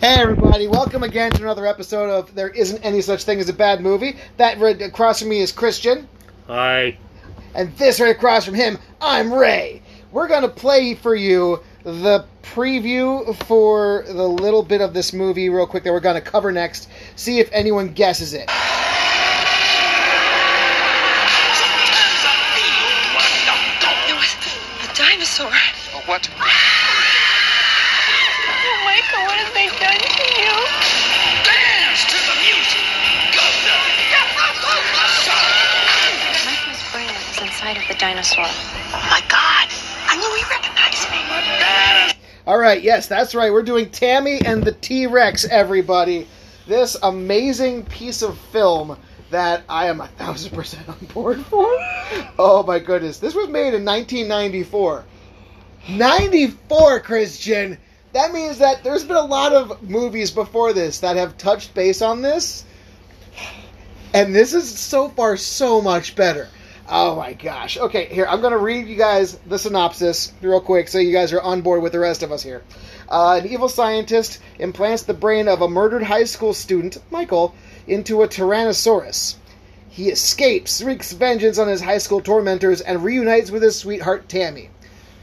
Hey everybody, welcome again to another episode of There Isn't Any Such Thing as a Bad Movie. That right across from me is Christian, Hi. and this right across from him, I'm Ray. We're gonna play for you the preview for the little bit of this movie real quick that we're gonna cover next. See if anyone guesses it. Dinosaur. Oh my God! I knew he recognized me. All right, yes, that's right. We're doing Tammy and the T Rex, everybody. This amazing piece of film that I am a thousand percent on board for. Oh my goodness, this was made in 1994. 94, Christian. That means that there's been a lot of movies before this that have touched base on this, and this is so far so much better. Oh my gosh. Okay, here, I'm going to read you guys the synopsis real quick so you guys are on board with the rest of us here. Uh, an evil scientist implants the brain of a murdered high school student, Michael, into a Tyrannosaurus. He escapes, wreaks vengeance on his high school tormentors, and reunites with his sweetheart, Tammy.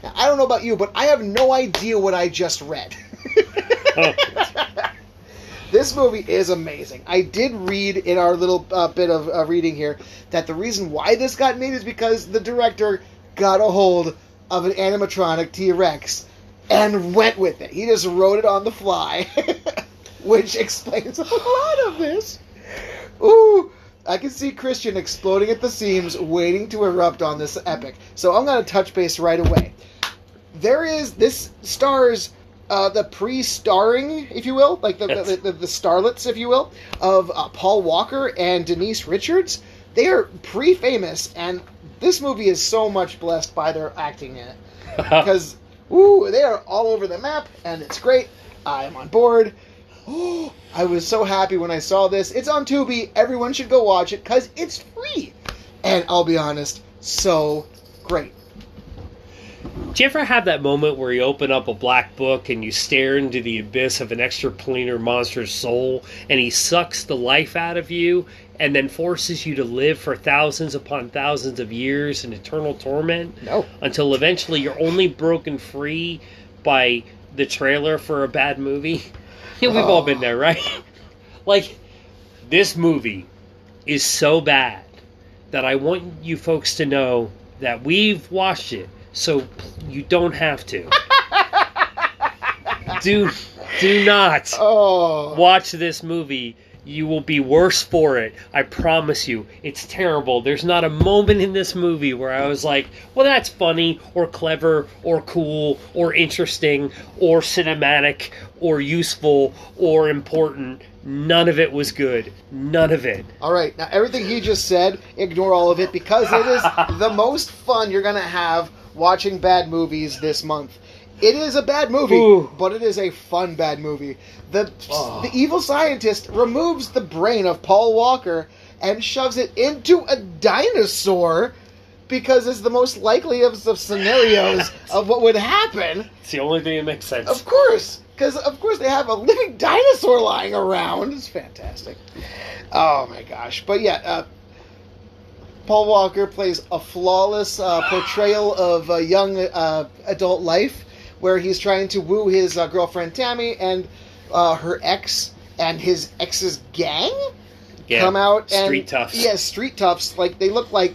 Now, I don't know about you, but I have no idea what I just read. this movie is amazing. I did read in our little uh, bit of uh, reading here that the reason why this got made is because the director got a hold of an animatronic T Rex and went with it. He just wrote it on the fly, which explains a lot of this. Ooh, I can see Christian exploding at the seams, waiting to erupt on this epic. So I'm going to touch base right away. There is this stars uh, the pre-starring, if you will, like the the, the, the starlets, if you will, of uh, Paul Walker and Denise Richards. They are pre-famous, and this movie is so much blessed by their acting in it because ooh, they are all over the map, and it's great. I am on board. Oh, I was so happy when I saw this. It's on Tubi. Everyone should go watch it because it's free. And I'll be honest, so great. Do you ever have that moment where you open up a black book and you stare into the abyss of an extraplanar monster's soul and he sucks the life out of you and then forces you to live for thousands upon thousands of years in eternal torment? No. Until eventually you're only broken free by the trailer for a bad movie? We've all been there, right? like, this movie is so bad that I want you folks to know that we've watched it, so you don't have to. do do not Oh, watch this movie. You will be worse for it. I promise you. It's terrible. There's not a moment in this movie where I was like, well, that's funny, or clever, or cool, or interesting, or cinematic, or useful, or important. None of it was good. None of it. all right. Now everything he just said, ignore all of it because it is the most fun you're gonna have watching bad movies this month. It is a bad movie, Ooh. but it is a fun bad movie. The Oh. the evil scientist removes the brain of Paul Walker and shoves it into a dinosaur because it's the most likely of the scenarios of what would happen. It's the only thing that makes sense. Of course, because of course they have a living dinosaur lying around. It's fantastic. Oh my gosh! But yeah, uh, Paul Walker plays a flawless uh, portrayal of a young uh, adult life, where he's trying to woo his uh, girlfriend Tammy and uh, her ex and his ex's gang Yeah, come out and street toughs. Yeah, street toughs. Like they look like.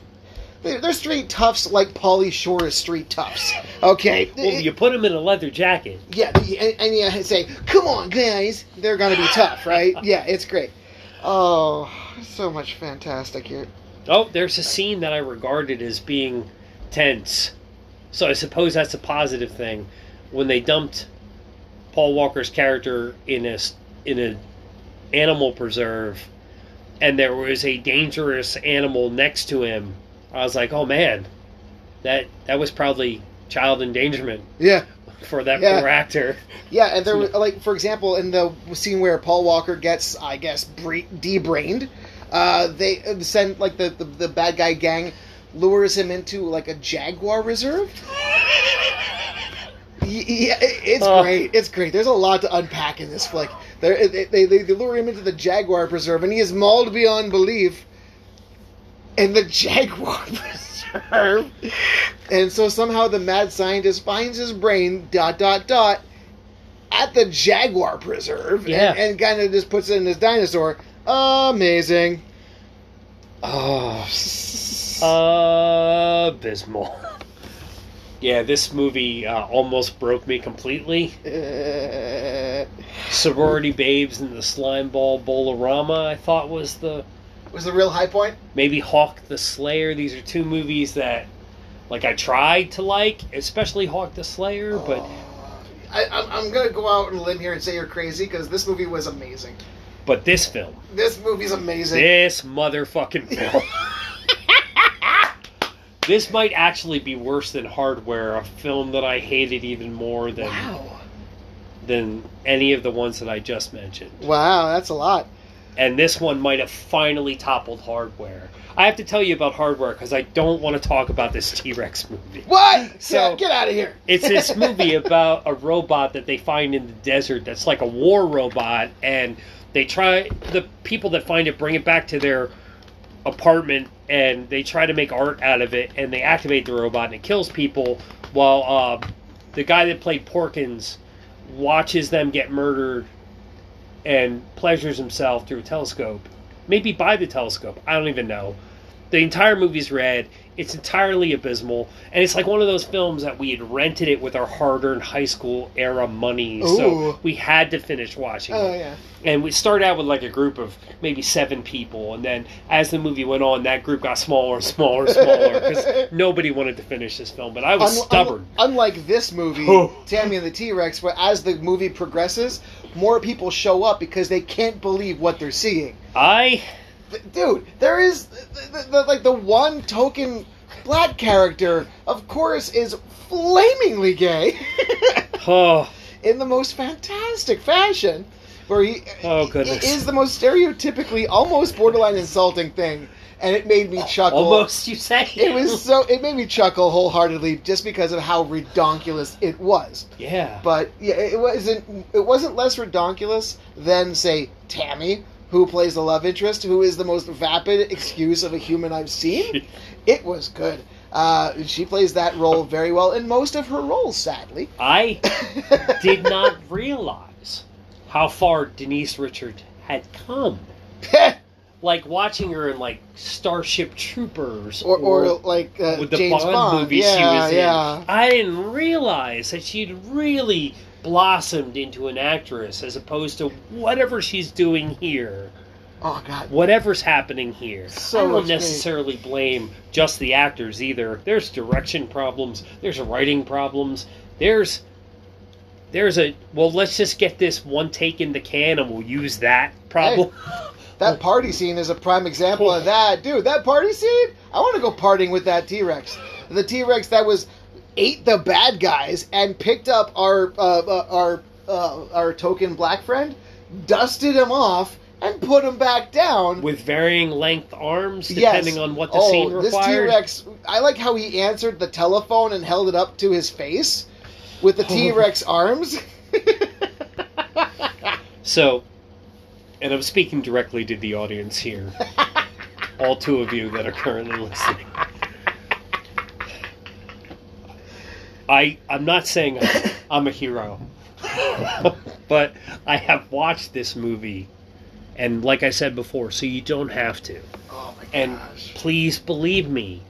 They're street toughs like Pauly Shore is street toughs. Okay. Well, you put him in a leather jacket. Yeah, and, and you say, "Come on, guys!" They're gonna be tough, right? Yeah, it's great. Oh, so much fantastic here. Oh, there's a scene that I regarded as being tense. So I suppose that's a positive thing. When they dumped Paul Walker's character in a in an animal preserve, and there was a dangerous animal next to him, I was like, "Oh man, that that was probably child endangerment Yeah, for that Yeah. poor actor." yeah, and there, was like, for example, in the scene where Paul Walker gets, I guess, bre- debrained, uh, they uh, send like the, the the bad guy gang lures him into like a jaguar reserve. Yeah, it's Oh. great. It's great. There's a lot to unpack in this flick. They're, they, they, they lure him into the Jaguar Preserve, and he is mauled beyond belief in the Jaguar Preserve. And so somehow the mad scientist finds his brain, dot, dot, dot, at the Jaguar Preserve, Yeah. and, and kind of just puts it in his dinosaur. Amazing. Oh. Abysmal. Yeah, this movie uh, almost broke me completely. Uh, Sorority Babes and the Slimeball Bowl-O-Rama, I thought was the was the real high point? maybe Hawk the Slayer. These are two movies that, like, I tried to like, especially Hawk the Slayer, but I, I'm, I'm gonna go out on a limb here and say you're crazy because this movie was amazing. But this film, This movie's amazing. this motherfucking film. This might actually be worse than Hardware, a film that I hated even more than Wow. than any of the ones that I just mentioned. Wow, that's a lot. And this one might have finally toppled Hardware. I have to tell you about Hardware because I don't want to talk about this T Rex movie. What? So- get, get out of here. It's this movie about a robot that they find in the desert that's like a war robot, and they try the people that find it bring it back to their apartment and they try to make art out of it and they activate the robot and it kills people while uh, the guy that played Porkins watches them get murdered and pleasures himself through a telescope. Maybe by the telescope. I don't even know. The entire movie's red. It's entirely abysmal, and it's like one of those films that we had rented it with our hard-earned high school era money, Ooh. so we had to finish watching Oh it. yeah. And we started out with like a group of maybe seven people, and then as the movie went on, that group got smaller and smaller and smaller because nobody wanted to finish this film. But I was Un- un- stubborn. unlike this movie. Tammy and the T Rex, where as the movie progresses, more people show up because they can't believe what they're seeing. I Dude, there is the, the, the, like the one token black character, of course, is flamingly gay oh in the most fantastic fashion. Where he Oh, goodness. is the most stereotypically, almost borderline insulting thing, and it made me chuckle. almost you say It was so. It made me chuckle wholeheartedly just because of how redonkulous it was. yeah. But yeah, it wasn't. It wasn't less redonkulous than say Tammy, who plays the love interest, who is the most vapid excuse of a human I've seen. it was good. Uh, she plays that role very well in most of her roles. Sadly, I did not realize how far Denise Richard had come. Like watching her in like Starship Troopers or, or like uh, with the James Bond, Bond, movies yeah, she was in. yeah. I didn't realize that she'd really blossomed into an actress as opposed to whatever she's doing here. Oh God, Whatever's happening here. So I don't necessarily blame just the actors either. There's direction problems, there's writing problems, there's there's a well let's just get this one take in the can and we'll use that problem. that party scene is a prime example of that, dude. That party scene, I want to go partying with that T Rex. The T Rex that was ate the bad guys and picked up our uh, uh, our uh, our token black friend, dusted him off, and put him back down. With varying length arms Yes. depending on what the oh, scene this T required. Rex, I like how he answered the telephone and held it up to his face with the T Rex arms. So, and I'm speaking directly to the audience here. All two of you that are currently listening. I I'm not saying I'm, I'm a hero, but I have watched this movie, and like I said before, so you don't have to. oh my And please believe me,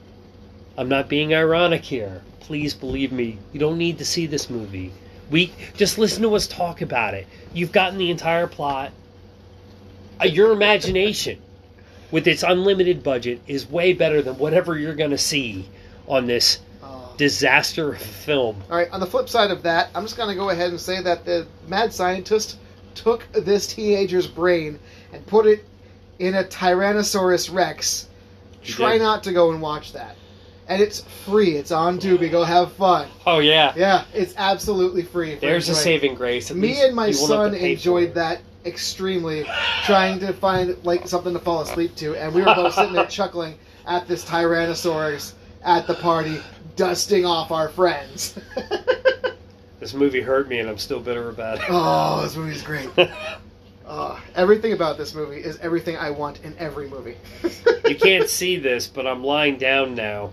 I'm not being ironic here. Please believe me, you don't need to see this movie. We just listen to us talk about it. You've gotten the entire plot. Uh, your imagination, with its unlimited budget, is way better than whatever you're going to see on this. Disaster film. All right. On the flip side of that, I'm just going to go ahead and say that the mad scientist took this teenager's brain and put it in a Tyrannosaurus Rex. He Try did. not to go and watch that. And it's free. It's on Tubi. Go have fun. Oh yeah, Yeah, it's absolutely free. there's a saving grace. At Me and my you won't have son to pay for enjoyed that extremely, trying to find like something to fall asleep to, and we were both sitting there chuckling at this Tyrannosaurus at the party, dusting off our friends. This movie hurt me, and I'm still bitter about it. oh, this movie's great. Uh, everything about this movie is everything I want in every movie. You can't see this, but I'm lying down now.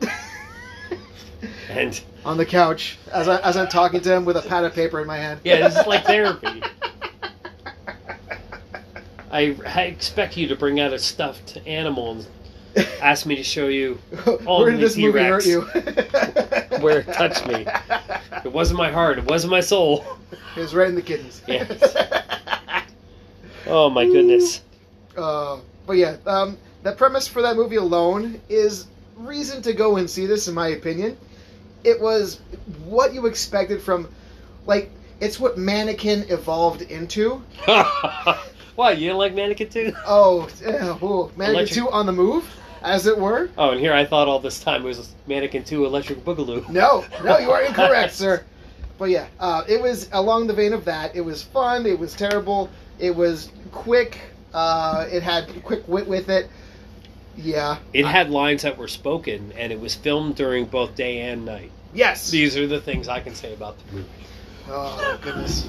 And on the couch as I as I'm talking to him with a pad of paper in my hand. yeah, this is like therapy. I, I expect you to bring out a stuffed animal and ask me to show you Where did this movie hurt you? Where it touched me. It wasn't my heart. It wasn't my soul. It was right in the kidneys. Yes. Oh my goodness. Uh, but yeah, um, the premise for that movie alone is reason to go and see this, in my opinion. It was what you expected from, like, it's what Mannequin evolved into. Why you didn't like Mannequin 2? Oh, uh, ooh, Mannequin Electric- 2 on the move, as it were. Oh, and here I thought all this time it was Mannequin 2 Electric Boogaloo. No, no, you are incorrect, sir. But yeah, uh, it was along the vein of that. It was fun. It was terrible. It was quick. Uh, it had quick wit with it. Yeah. It had lines that were spoken, and it was filmed during both day and night. Yes. These are the things I can say about the movie. Oh goodness.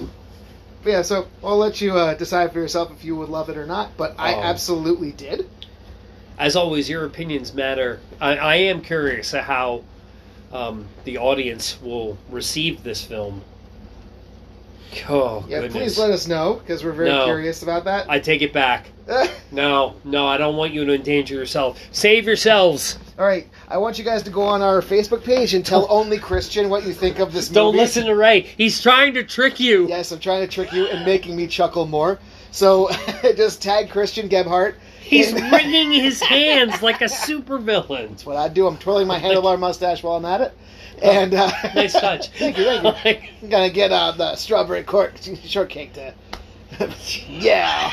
But yeah, so I'll let you uh, decide for yourself if you would love it or not. But I Oh. absolutely did. As always, your opinions matter. I, I am curious at how um, the audience will receive this film. Oh, Yeah, goodness. please let us know because we're very No. curious about that. I take it back. No, no, I don't want you to endanger yourself. Save yourselves. All right, I want you guys to go on our Facebook page and tell only Christian what you think of this movie. Don't listen to Ray. He's trying to trick you. Yes, I'm trying to trick you and making me chuckle more. So just tag Christian Gebhardt. He's wringing his hands like a supervillain. That's what I do. I'm twirling my handlebar mustache while I'm at it. And uh, Nice touch. thank you, thank you. I'm gonna get uh, the strawberry cork shortcake to. yeah.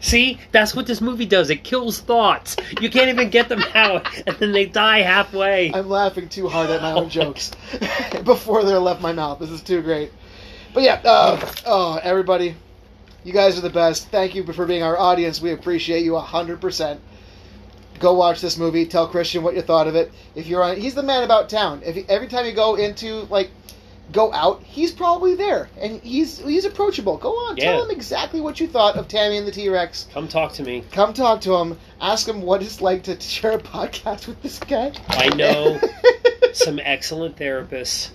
See, that's what this movie does. It kills thoughts. You can't even get them out, and then they die halfway. I'm laughing too hard at my own jokes before they're left my mouth. This is too great. But yeah, uh, oh everybody, you guys are the best. Thank you for being our audience. We appreciate you hundred percent. Go watch this movie. Tell Christian what you thought of it. If you're on, he's the man about town. If every time you go into like, go out, he's probably there, and he's he's approachable. Go on, Yeah. tell him exactly what you thought of Tammy and the T Rex. Come talk to me. Come talk to him. Ask him what it's like to share a podcast with this guy. I know some excellent therapists.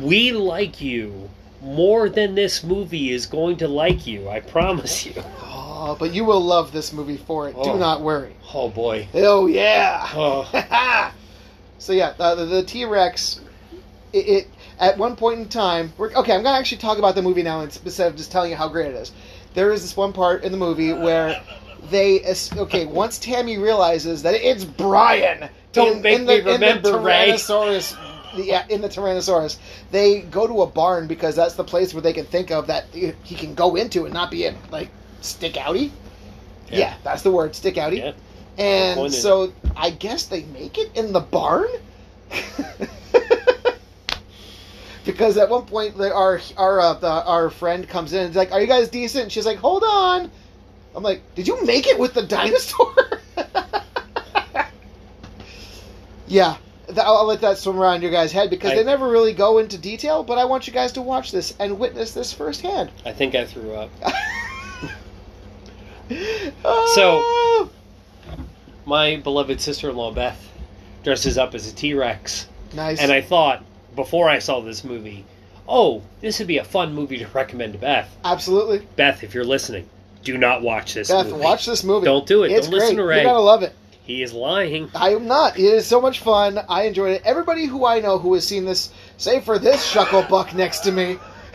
We like you more than this movie is going to like you. I promise you. Oh, but you will love this movie for it. Do Oh. not worry. Oh boy. Oh yeah. Oh. so yeah, uh, the, the T Rex. It, it at one point in time. We're, okay, I'm gonna actually talk about the movie now instead of just telling you how great it is. There is this one part in the movie where they okay once Tammy realizes that it's Brian. Don't make the, me in the remember, Ray. Tyrannosaurus. Yeah, in the Tyrannosaurus, they go to a barn because that's the place where they can think of that he can go into and not be in like stick outy. Yeah. that's the word, stick outy. Yeah. And so I guess they make it in the barn. because at one point the- our our uh, the, our friend comes in and is like, "Are you guys decent?" And she's like, "Hold on." I'm like, "Did you make it with the dinosaur?" yeah. I'll let that swim around your guys' head because I- they never really go into detail, but I want you guys to watch this and witness this firsthand. I think I threw up. so, oh. My beloved sister-in-law Beth dresses up as a T-Rex, nice. and I thought before I saw this movie, oh, this would be a fun movie to recommend to Beth. absolutely, Beth, if you're listening, do not watch this. Beth, movie. watch this movie. Don't do it. It's Don't listen great. to Ray. You're gonna love it. He is lying. I am not. It is so much fun. I enjoyed it. Everybody who I know who has seen this, save for this shucklebuck next to me.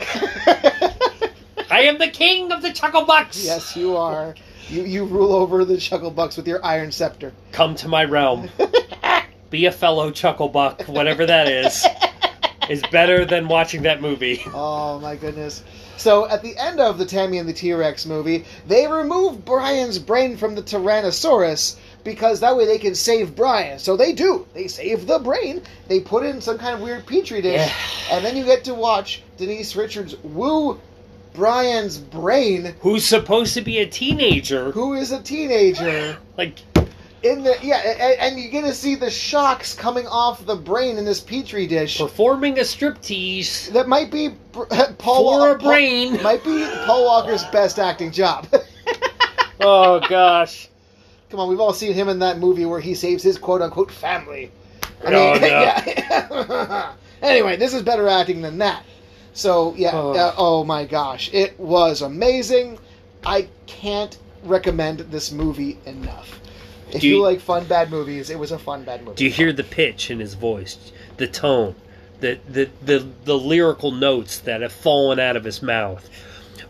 I am the king of the Chucklebucks. yes, you are. You you rule over the shucklebucks with your iron scepter. Come to my realm. Be a fellow Chucklebuck, whatever that is. Is better than watching that movie. Oh my goodness. So at the end of the Tammy and the T Rex movie, they remove Brian's brain from the Tyrannosaurus because that way they can save Brian. So they do. They save the brain. They put it in some kind of weird petri dish, Yeah. and then you get to watch Denise Richards woo Brian's brain, Who's supposed to be a teenager? who is a teenager. Like, in the yeah, and, and you get to see the shocks coming off the brain in this petri dish. Performing a striptease That might be Paul for a Paul- brain. Might be Paul Walker's best acting job. Oh gosh. Come on, we've all seen him in that movie where he saves his quote unquote family. I Oh, mean, no. yeah. anyway, this is better acting than that. So yeah, Oh. uh, oh my gosh, it was amazing. I can't recommend this movie enough. If you, you- like fun bad movies, it was a fun bad movie. Do you hear the pitch in his voice, the tone, the the the, the lyrical notes that have fallen out of his mouth?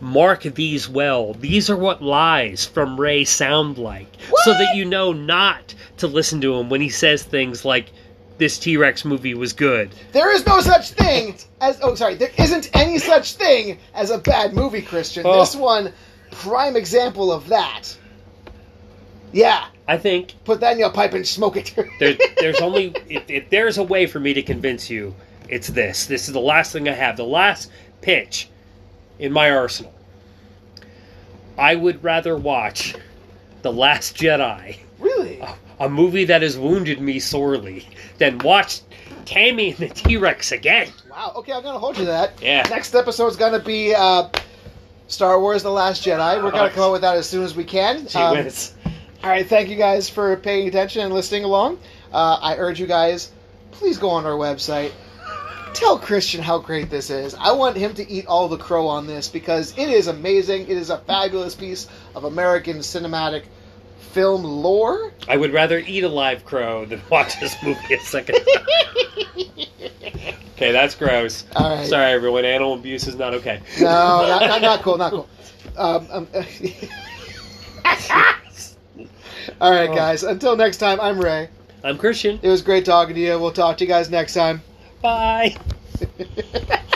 Mark these well. These are what lies from Ray sound like, so that you know not to listen to him when he says things like, "This T Rex movie was good." There is no such thing as oh sorry, there isn't any such thing as a bad movie, Christian. Oh. This one, prime example of that. Yeah, I think put that in your pipe and smoke it. there, there's only if, if there's a way for me to convince you, it's this. This is the last thing I have. The last pitch in my arsenal. I would rather watch The Last Jedi, really. a movie that has wounded me sorely, than watch Tammy and the T Rex again. Wow. Okay, I'm gonna hold you to that. Yeah. Next episode's gonna be uh, Star Wars: The Last Jedi. We're gonna come up with that as soon as we can. Gee Um, whiz. all right. Thank you guys for paying attention and listening along. Uh, I urge you guys, please go on our website. Tell Christian how great this is. I want him to eat all the crow on this because it is amazing. It is a fabulous piece of American cinematic film lore. I would rather eat a live crow than watch this movie a second time. okay, that's gross. All right. Sorry, everyone. Animal abuse is not okay. No, not, not, not cool. Not cool. Um, um, all right, guys. Until next time, I'm Ray. I'm Christian. It was great talking to you. We'll talk to you guys next time. Bye.